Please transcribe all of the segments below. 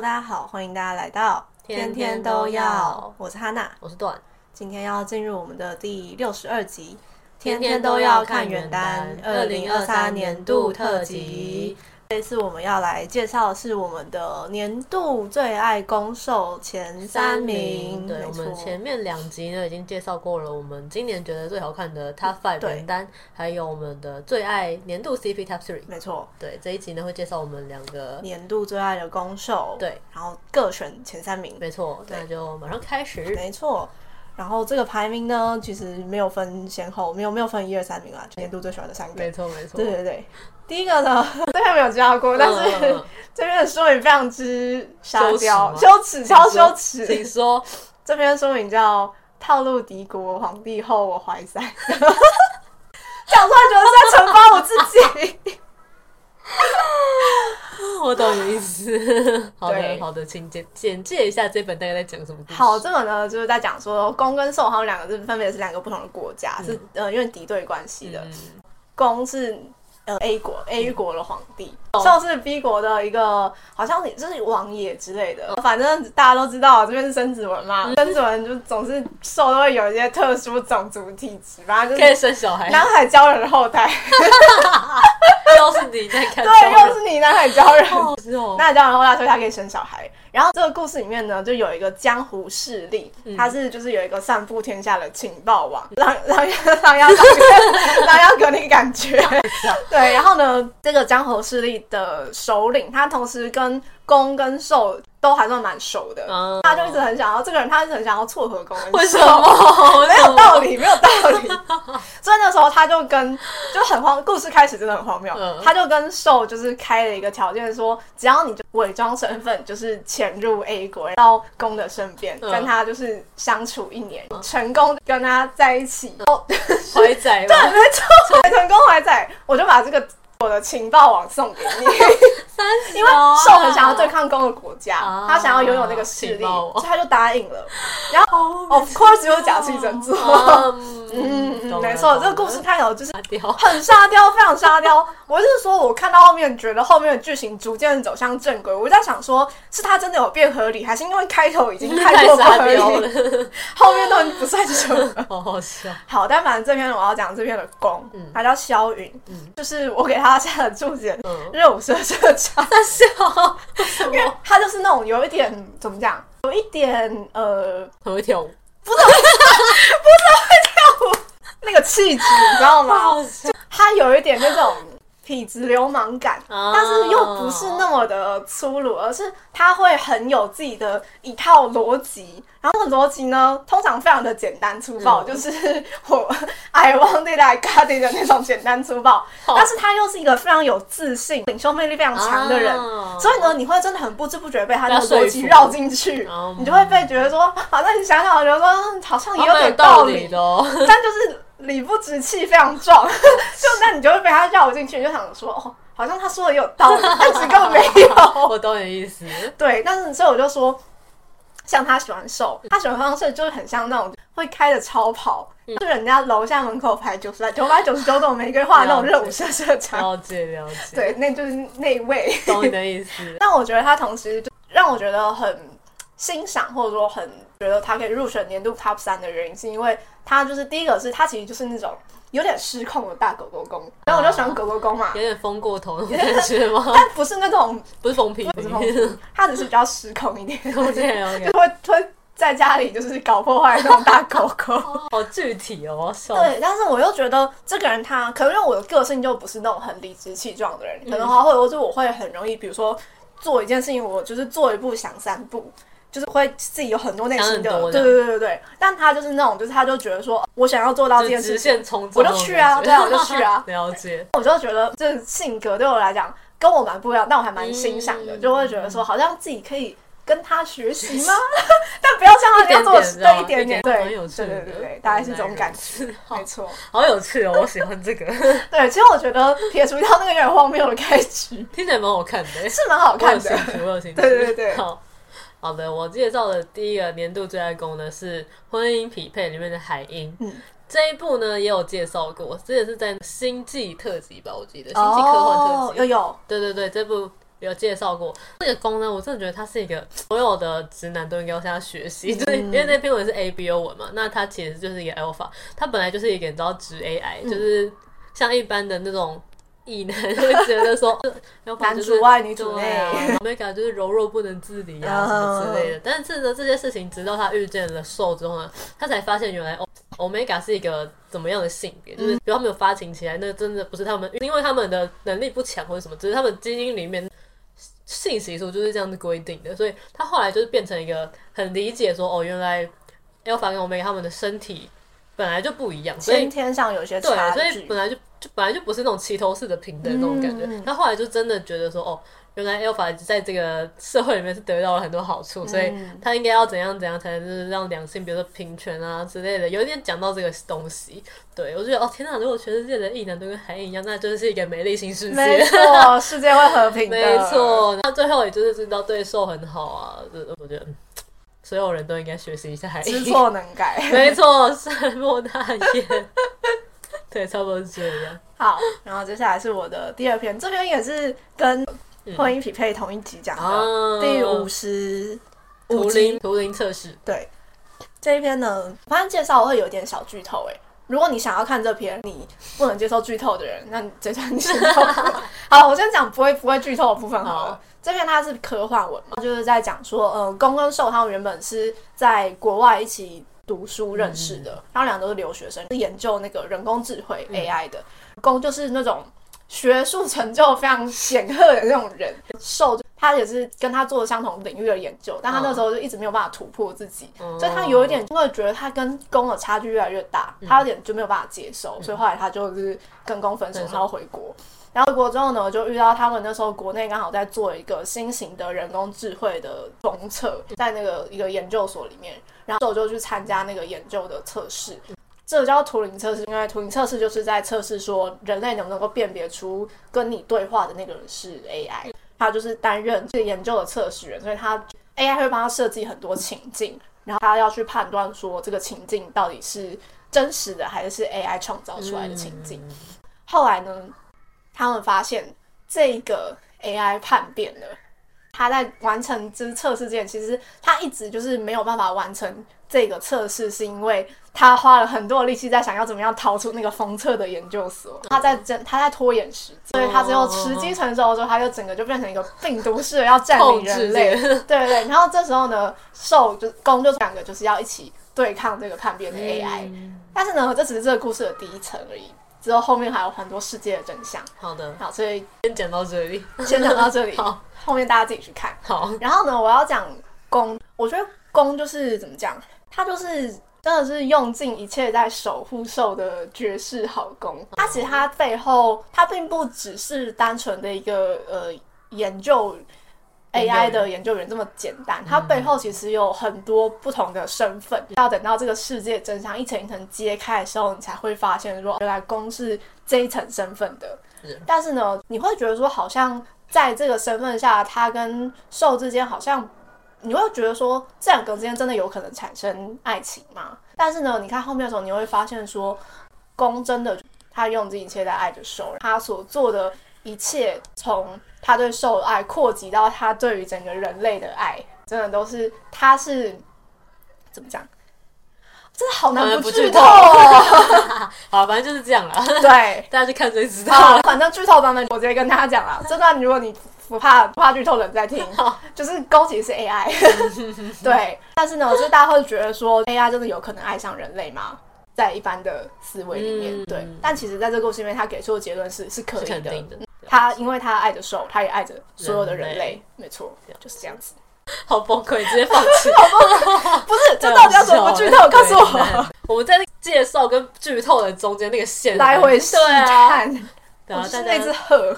大家好，欢迎大家来到天天都要，我是哈娜，我是段，今天要进入我们的第六十二集，天天都要看远单，二零二三年度特辑。这次我们要来介绍的是我们的年度最爱攻受前三名。对，我们前面两集呢已经介绍过了，我们今年觉得最好看的 Top Five 名单，还有我们的最爱年度 CP Top Three。没错，对，这一集呢会介绍我们两个年度最爱的攻受，对，然后各选前三名。没错，那就马上开始。没错。然后这个排名呢，其实没有分先后，没有没有分一二三名啊，年度最喜欢的三个。没错没错。对对对，第一个呢，这边没有介绍过，但是、嗯、这边的说明非常之沙雕，羞耻超羞耻。你说，这边说明叫套路敌国皇帝后我怀三，讲出来觉得是在惩罚我自己。我懂你意思。好的，好的，请简简介一下这本大概在讲什么故事。好，这本呢就是在讲说攻跟受他们两个是分别是两个不同的国家，嗯、是呃因为敌对关系的。攻、嗯、是。A 国 A 国的皇帝，像是 B 国的一个，好像你就是王爷之类的。反正大家都知道，这边是生子文嘛，生子文就总是受都会有一些特殊种族体质，反正就是可以生小孩，南海鲛人的后代。又是你在看，对，又是你南海鲛人，南海鲛人后代，所以他可以生小孩。然后这个故事里面呢，就有一个江湖势力，嗯、他是就是有一个散布天下的情报网，让 让让让让让给你感觉，对。然后呢，这个江湖势力的首领，他同时跟攻跟受都还算蛮熟的，嗯、他就一直很想要这个人，他一直很想要撮合攻跟受，为什么？没有道理，没有道理。所以那时候他就跟就很荒，故事开始真的很荒谬。嗯、他就跟受就是开了一个条件，说只要你就伪装身份，就是潜入 A 国到攻的身边，嗯、跟他就是相处一年，嗯、成功跟他在一起，怀仔，对，没错，成功怀仔，我就把这个。我的情报网送给你，因为兽很想要对抗公的国家，他想要拥有那个势力，所以他就答应了。然后，of course，就是假戏真做。嗯，没错，这个故事开头就是很沙雕，非常沙雕。我就是说，我看到后面觉得后面的剧情逐渐走向正轨，我在想说，是他真的有变合理，还是因为开头已经太过沙雕了，后面都不算什么。好好笑。好，但反正这篇我要讲这篇的攻，他叫萧云，就是我给他。下的注解，肉色色差，但是哦，因为他就是那种有一点怎么讲，有一点呃，很会跳舞，不是不是会跳舞那个气质，你知道吗？他有一点那种。痞子流氓感，但是又不是那么的粗鲁，而是他会很有自己的一套逻辑。然后这个逻辑呢，通常非常的简单粗暴，嗯、就是我 I want it, I got it 的那种简单粗暴。但是他又是一个非常有自信、领袖魅力非常强的人，啊、所以呢，你会真的很不知不觉被他的逻辑绕进去，你就会被觉得说，好，那你想想，我觉得说好像也有点道理的，哦、但就是。理不直气，非常壮，就那你就会被他绕进去，你就想说哦，好像他说的有道理，但是根本没有。我懂你意思。对，但是所以我就说，像他喜欢瘦，他喜欢方式就是很像那种会开的超跑，嗯、就人家楼下门口排九十来九百九十九朵玫瑰花的那种热舞社社长。了解了解。对，那就是那位。懂你的意思。但我觉得他同时就让我觉得很欣赏，或者说很觉得他可以入选年度 Top 三的原因，是因为。他就是第一个，是他其实就是那种有点失控的大狗狗公，然后我就喜欢狗狗公嘛，有点疯过头 的感觉吗？但不是那种，不是疯批，不是疯批，他只是比较失控一点，就会会在家里就是搞破坏那种大狗狗，好具体哦，对，但是我又觉得这个人他可能因为我的个性就不是那种很理直气壮的人，可能话或者说我会很容易，比如说做一件事情，我就是做一步想三步。就是会自己有很多内心的，对对对对对。但他就是那种，就是他就觉得说，我想要做到这件事情，我就去啊，对啊，我就去啊。了解。我就觉得这性格对我来讲跟我蛮不一样，但我还蛮欣赏的，就会觉得说，好像自己可以跟他学习吗？但不要像他这样做，对一点点，对，很有趣，对对对对，大概是这种感觉，没错，好有趣哦，我喜欢这个。对，其实我觉得撇除掉那个有点荒谬的开局，听起来蛮好看的，是蛮好看的，对对对对。好的，我介绍的第一个年度最爱攻呢是《婚姻匹配》里面的海英。嗯，这一部呢也有介绍过，这也是在星际特辑吧？我记得星际科幻特辑、哦、有有。对对对，这部有介绍过这个攻呢，我真的觉得他是一个所有的直男都应该要向他学习，就是因为那篇文是 A B O 文嘛，那他其实就是一个 Alpha，他本来就是一个你知道直 AI，就是像一般的那种。异男会觉得说，男主外女主内，Omega 就是柔弱不能自理啊什么之类的。但是呢，这些事情直到他遇见了兽之后呢，他才发现原来 Omega 是一个怎么样的性别，就是比如他们有发情起来，那真的不是他们，因为他们的能力不强或者什么，只是他们基因里面性习俗就是这样子规定的。所以他后来就是变成一个很理解说，哦，原来 Alpha 跟 Omega 他们的身体本来就不一样，所以天上有些差距，对，所以本来就。就本来就不是那种齐头式的平等那种感觉，他、嗯、后来就真的觉得说，哦，原来 Alpha 在这个社会里面是得到了很多好处，嗯、所以他应该要怎样怎样才能就是让两性，比如说平权啊之类的，有一点讲到这个东西。对我觉得，哦天哪，如果全世界的异男都跟海影一样，那就是一个美丽新世界，没错，世界会和平的。没错，那最后也就是知道对受很好啊，我觉得所有人都应该学习一下海，知错能改，没错，善莫大焉。对，差不多是这样。好，然后接下来是我的第二篇，这篇也是跟婚姻匹配同一集讲的，嗯、第五十五集图灵测试。对，这一篇呢，我发现介绍我会有点小剧透诶。如果你想要看这篇，你不能接受剧透的人，那你这段你先 跳。好，我先讲不会不会剧透的部分好了。好，这篇它是科幻文嘛，就是在讲说，呃，攻跟受他们原本是在国外一起。读书认识的，他们俩都是留学生，是研究那个人工智慧 AI 的。攻就是那种学术成就非常显赫的那种人，受他也是跟他做相同领域的研究，但他那时候就一直没有办法突破自己，所以他有一点因为觉得他跟公的差距越来越大，他有点就没有办法接受，所以后来他就是跟公分手，然后回国。然后回国之后呢，就遇到他们那时候国内刚好在做一个新型的人工智慧的封测，在那个一个研究所里面，然后我就去参加那个研究的测试。这个叫图灵测试，因为图灵测试就是在测试说人类能不能够辨别出跟你对话的那个人是 AI。他就是担任这个研究的测试员，所以他 AI 会帮他设计很多情境，然后他要去判断说这个情境到底是真实的还是 AI 创造出来的情境。后来呢，他们发现这个 AI 叛变了，他在完成这测试之前，其实他一直就是没有办法完成这个测试，是因为他花了很多的力气在想要怎么样逃出那个封测的研究所，他在争，他在拖延时间，所以他只有时机成熟的时候，他就整个就变成一个病毒式的要占领人类，对对对。然后这时候呢，受就攻就两个就是要一起对抗这个叛变的 AI，嗯，但是呢，这只是这个故事的第一层而已。之后后面还有很多世界的真相。好的，好，所以先讲到这里，先讲到这里。好，后面大家自己去看。好，然后呢，我要讲攻，我觉得攻就是怎么讲，它就是真的是用尽一切在守护兽的绝世好攻。它其实它背后，它并不只是单纯的一个呃研究。AI 的研究员这么简单，它背后其实有很多不同的身份。要等到这个世界真相一层一层揭开的时候，你才会发现说，原来公是这一层身份的。但是呢，你会觉得说，好像在这个身份下，他跟受之间，好像你会觉得说，这两个之间真的有可能产生爱情吗？但是呢，你看后面的时候，你会发现说，公真的他用尽一切在爱着受，他所做的一切从。他对受爱扩及到他对于整个人类的爱，真的都是他是怎么讲？真的好难不剧透哦。好，反正就是这样了。对，大家去看谁知道了。反正剧透版本我直接跟大家讲了。这段如果你不怕不怕剧透的人在听，就是攻击是 AI。对，但是呢，就是大家会觉得说 AI 真的有可能爱上人类吗？在一般的思维里面，对。但其实在这个故事里面，他给出的结论是是可以的。他因为他爱着受，他也爱着所有的人类，人类没错，就是这样子。好崩溃，直接放弃。好崩溃，不是，这到底要怎么剧透？告诉我。我们在那介绍跟剧透的中间那个线来回试看，然后在那只鹤，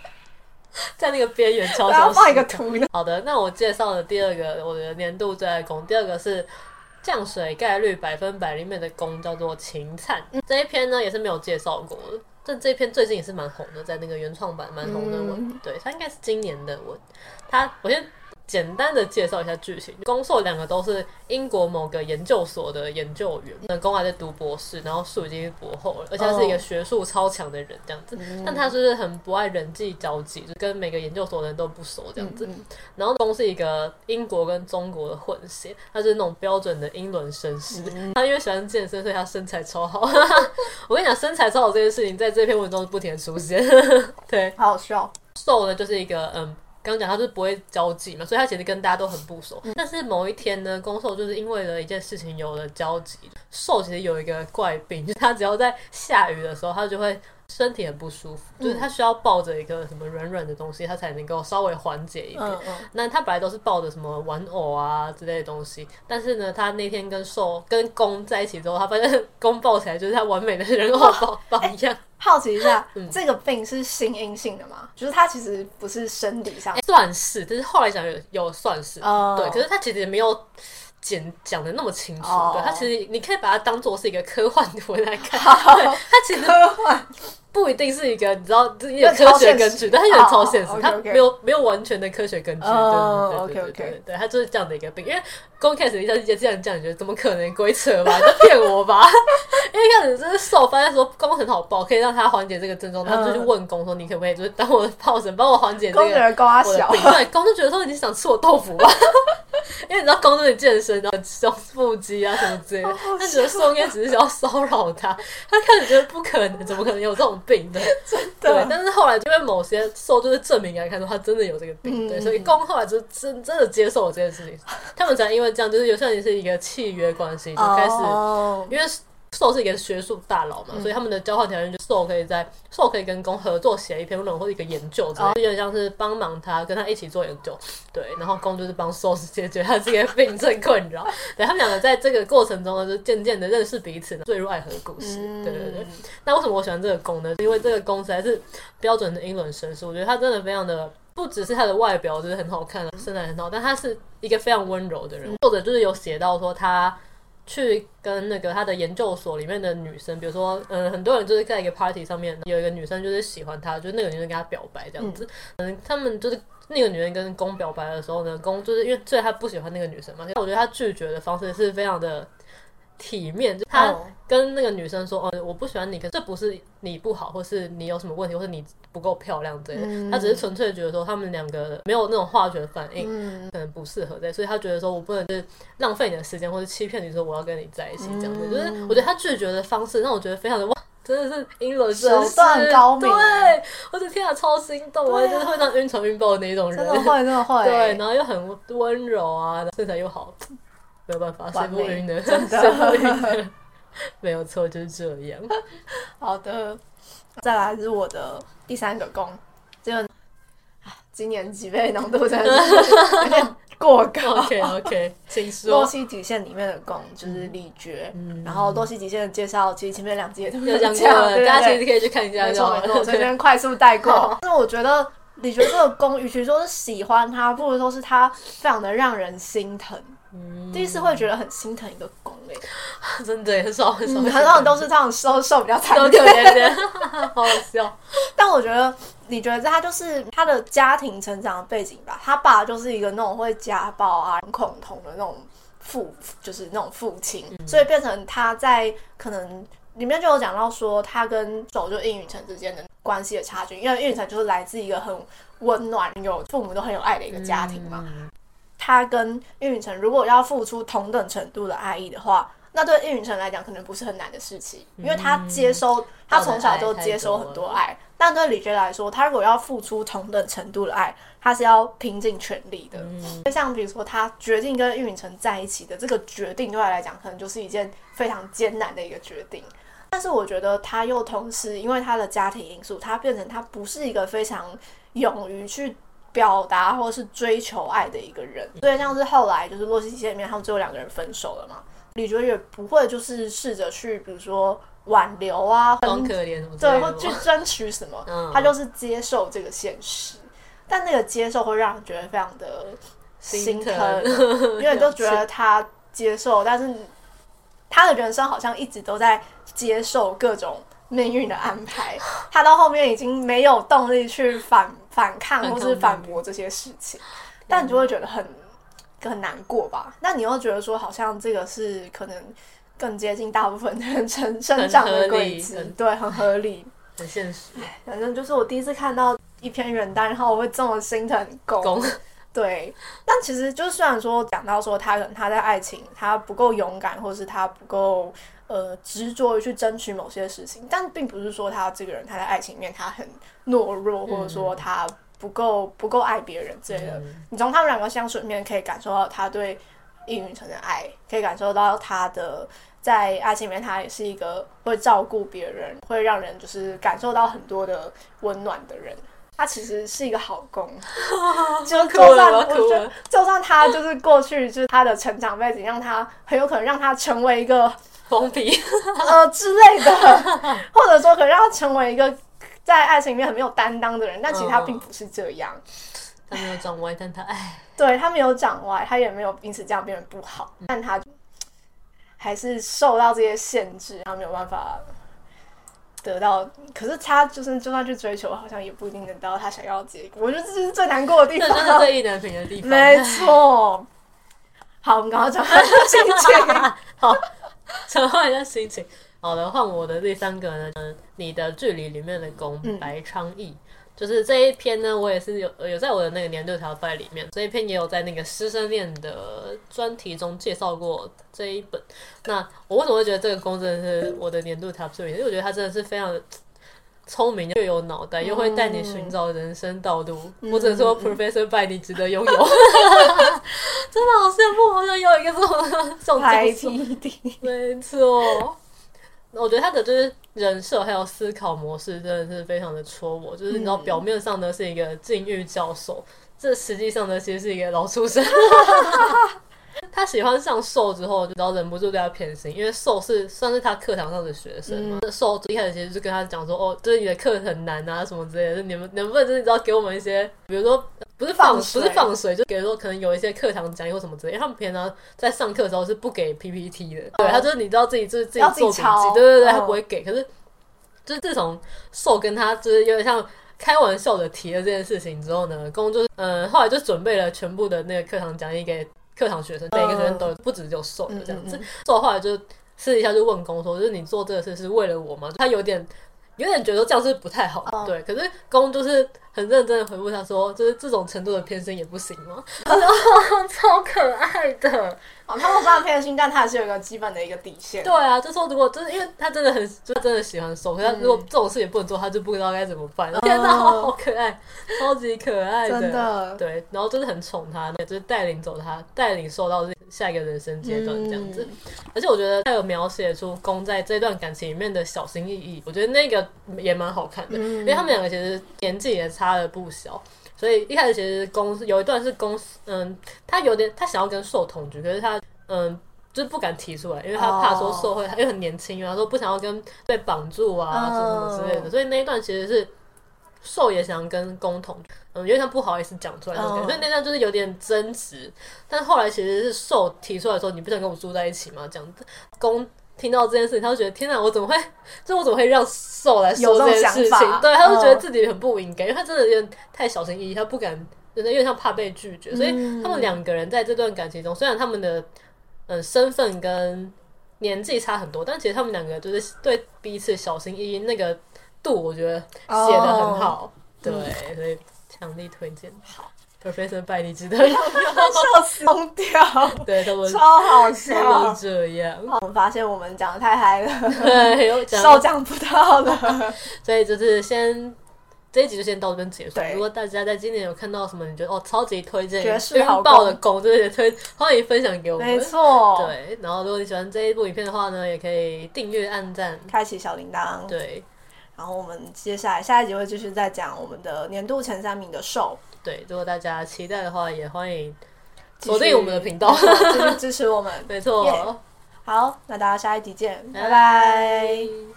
在那个边缘悄悄放一个图。好的，那我介绍的第二个，我的年度最爱攻，第二个是降水概率百分百里面的攻，叫做晴灿。嗯、这一篇呢，也是没有介绍过的。这这篇最近也是蛮红的，在那个原创版蛮红的文，嗯、对，他应该是今年的我，他我先简单的介绍一下剧情。攻受两个都是英国某个研究所的研究员，那攻还在读博士，然后受已经是博后了，而且他是一个学术超强的人，这样子。Oh. 但他就是很不爱人际交际，就跟每个研究所的人都不熟这样子。然后攻是一个英国跟中国的混血，他是那种标准的英伦绅士。他因为喜欢健身，所以他身材超好。我跟你讲，身材超好这件事情，在这篇文中是不停的出现。对，好好笑。受呢，就是一个嗯。刚刚讲他就是不会交际嘛，所以他其实跟大家都很不熟。嗯、但是某一天呢，攻受就是因为了一件事情有了交集。受其实有一个怪病，就是他只要在下雨的时候，他就会身体很不舒服，嗯、就是他需要抱着一个什么软软的东西，他才能够稍微缓解一点。嗯嗯、那他本来都是抱着什么玩偶啊之类的东西，但是呢，他那天跟受跟公在一起之后，他发现公抱起来就是他完美的人偶抱抱一样。好奇一下，嗯、这个病是心因性的吗？就是它其实不是生理上，算是，但是后来讲有有算是，哦、对，可是它其实也没有讲讲的那么清楚，哦、对，它其实你可以把它当做是一个科幻图来看，好对，它其实科幻。不一定是一个，你知道，就是有科学根据，但它有点超现实，它没有没有完全的科学根据。对对对对对对，它就是这样的一个病。因为刚开始一下就这样讲，你觉得怎么可能？鬼扯吧，就骗我吧。因为一开始就是受发现说攻很好抱，可以让他缓解这个症状，他就去问公说：“你可不可以就是当我的炮神，帮我缓解这个？”攻觉得攻他小，对，攻就觉得说你想吃我豆腐吧。因为你知道攻就是健身，然后胸腹肌啊什么之类的，他觉得受应该只是想要骚扰他。他开始觉得不可能，怎么可能有这种？病的，真的对，但是后来因为某些受就是证明来看说他真的有这个病，嗯、对，所以公后来就真真的接受了这件事情。他们才因为这样，就是有些人是一个契约关系，就开始、哦、因为。兽是一个学术大佬嘛，嗯、所以他们的交换条件就是受可以在兽可以跟公合作写一篇论文或者一个研究，之类，有点像是帮忙他跟他一起做研究，对，然后公就是帮受解决他这个病症困扰，对，他们两个在这个过程中呢，就渐渐的认识彼此，坠入爱河的故事，嗯、对对对。那为什么我喜欢这个公呢？因为这个公实在是标准的英伦绅士，我觉得他真的非常的，不只是他的外表就是很好看，身材很好，但他是一个非常温柔的人。作者就是有写到说他。去跟那个他的研究所里面的女生，比如说，嗯，很多人就是在一个 party 上面，有一个女生就是喜欢他，就是那个女生跟他表白这样子，嗯，他们就是那个女人跟公表白的时候呢，公就是因为最他不喜欢那个女生嘛，我觉得他拒绝的方式是非常的。体面，就他跟那个女生说：“哦，我不喜欢你，可是这不是你不好，或是你有什么问题，或是你不够漂亮之类的。嗯、他只是纯粹觉得说他们两个没有那种化学反应，嗯、可能不适合在，所以他觉得说我不能就是浪费你的时间，或者欺骗你说我要跟你在一起这样子。嗯、就是我觉得他拒绝的方式让我觉得非常的哇，真的是英伦手段高明。对，我的天啊，超心动，我真的会让晕船晕爆的那一种人，真的会，真的会。对，然后又很温柔啊，身材又好。”没有办法，谁不晕的？真的，晕的？没有错，就是这样。好的，再来是我的第三个攻，这个今年几倍浓度真的是有点过高。OK OK，请说。洛西极限里面的攻就是李觉，嗯、然后洛西极限的介绍其实前面两集也都有讲过了，大家其实可以去看一下。没错没错，我这边快速带过。但是我觉得李觉这个攻，与其说是喜欢他，不如说是他非常的让人心疼。第一次会觉得很心疼一个攻诶，真的很少很少，很少都是这样瘦瘦比较惨，可怜点，好好笑。但我觉得，你觉得他就是他的家庭成长的背景吧？他爸就是一个那种会家暴啊、恐同的那种父，就是那种父亲，嗯、所以变成他在可能里面就有讲到说，他跟走就应允成之间的关系的差距，因为应允成就是来自一个很温暖、有父母都很有爱的一个家庭嘛。嗯他跟应允成如果要付出同等程度的爱意的话，那对应允成来讲可能不是很难的事情，因为他接收，嗯、他从小就接收很多爱。但对李觉来说，他如果要付出同等程度的爱，他是要拼尽全力的。就、嗯、像比如说，他决定跟应允成在一起的这个决定，对他来讲可能就是一件非常艰难的一个决定。但是我觉得他又同时因为他的家庭因素，他变成他不是一个非常勇于去。表达或是追求爱的一个人，所以像是后来就是洛希极限里面，他们最后两个人分手了嘛。李卓也不会就是试着去，比如说挽留啊，很可怜对，或去争取什么，嗯、他就是接受这个现实。但那个接受会让人觉得非常的心疼，心疼因为都觉得他接受，但是他的人生好像一直都在接受各种命运的安排，他到后面已经没有动力去反。反抗或是反驳这些事情，但你就会觉得很很难过吧？那你又觉得说，好像这个是可能更接近大部分的人 成成长的轨迹，对，很合理，很现实。反正就是我第一次看到一篇原耽，然后我会这么心疼攻。对，但其实就虽然说讲到说他可能他在爱情他不够勇敢，或是他不够呃执着于去争取某些事情，但并不是说他这个人他在爱情里面他很懦弱，或者说他不够不够爱别人之类的。嗯、你从他们两个相处里面可以感受到他对应允成的爱，可以感受到他的在爱情里面他也是一个会照顾别人，会让人就是感受到很多的温暖的人。他其实是一个好公，就就算我觉得，就算他就是过去就是他的成长背景，让他很有可能让他成为一个疯批呃之类的，或者说可能让他成为一个在爱情里面很没有担当的人，但其实他并不是这样。他没有长歪，但他哎，对他没有长歪，他也没有因此这样变得不好，但他还是受到这些限制，他没有办法。得到，可是他就是就算去追求，好像也不一定能得到他想要的结果。我觉得这是最难过的地方，这是最意难平的地方。没错。好，我们刚刚讲好，转换一下心情。好的，换我的第三个呢，嗯，你的距离里面的攻白昌义。嗯就是这一篇呢，我也是有有在我的那个年度条在里面，这一篇也有在那个师生恋的专题中介绍过这一本。那我为什么会觉得这个攻真的是我的年度 top three？因为我觉得他真的是非常的聪明，又有脑袋，又会带你寻找人生道路。嗯、我只能说，Professor Bailey 值得拥有，真的好羡慕，好想有一个这种这种教授。没错。我觉得他的就是人设还有思考模式真的是非常的戳我，就是你知道表面上呢是一个禁欲教授，这实际上呢其实是一个老畜生。他喜欢上受之后，就然后忍不住对他偏心，因为受是算是他课堂上的学生嘛。受一开始其实就跟他讲说：“哦，就是你的课很难啊，什么之类的，你们能不能就是你知道给我们一些，比如说。”不是放，水不是放水，就比如说可能有一些课堂讲义或什么之类，因为他们平常在上课的时候是不给 PPT 的，对，他就是你知道自己就是自己做笔记，对对对，他不会给。可是就是自从受跟他就是有点像开玩笑的提了这件事情之后呢，公就是嗯，后来就准备了全部的那个课堂讲义给课堂学生，每个学生都有，不止就受这样子。瘦后来就私底下就问工说，就是你做这个事是为了我吗？他有点有点觉得这样是不太好，对。可是工就是。很认真的回复他说：“就是这种程度的偏心也不行吗？” 超可爱的哦，他们虽然偏心，但他还是有一个基本的一个底线。对啊，就说如果就是因为他真的很，就真的喜欢受，可是他如果这种事也不能做，他就不知道该怎么办。天哪，好可爱，超级可爱的，真的。对，然后就是很宠他，就是带领走他，带领受到下一个人生阶段这样子。而且我觉得他有描写出攻在这段感情里面的小心翼翼，我觉得那个也蛮好看的，因为他们两个其实年纪也差。差的不小，所以一开始其实公司有一段是公司，嗯，他有点他想要跟受同居，可是他嗯就是不敢提出来，因为他怕说受会，他又很年轻，他说不想要跟被绑住啊什么什么之类的，所以那一段其实是受也想跟公同居，嗯，因为他不好意思讲出来所以那段就是有点争执，但后来其实是受提出来说，你不想跟我住在一起吗？这样子。攻。听到这件事情，他就觉得天哪，我怎么会？就我怎么会让受来说这件事情？对，他就觉得自己很不应该，因为他真的有点太小心翼翼，他不敢，真的有点像怕被拒绝。所以他们两个人在这段感情中，虽然他们的嗯身份跟年纪差很多，但其实他们两个就是对彼此小心翼翼那个度，我觉得写的很好。对，所以强力推荐。好。Professor 拜你值得笑死疯掉，对，他们超好笑，这样。我们发现我们讲的太嗨了，对，受讲不到了，所以就是先这一集就先到这边结束。如果大家在今年有看到什么，你觉得哦超级推荐、晕爆的攻，这些推欢迎分享给我们。没错，对。然后如果你喜欢这一部影片的话呢，也可以订阅、按赞、开启小铃铛。对。然后我们接下来下一集会继续再讲我们的年度前三名的受。对，如果大家期待的话，也欢迎锁定我们的频道，继续支持我们。没错，好，那大家下一集见，拜拜。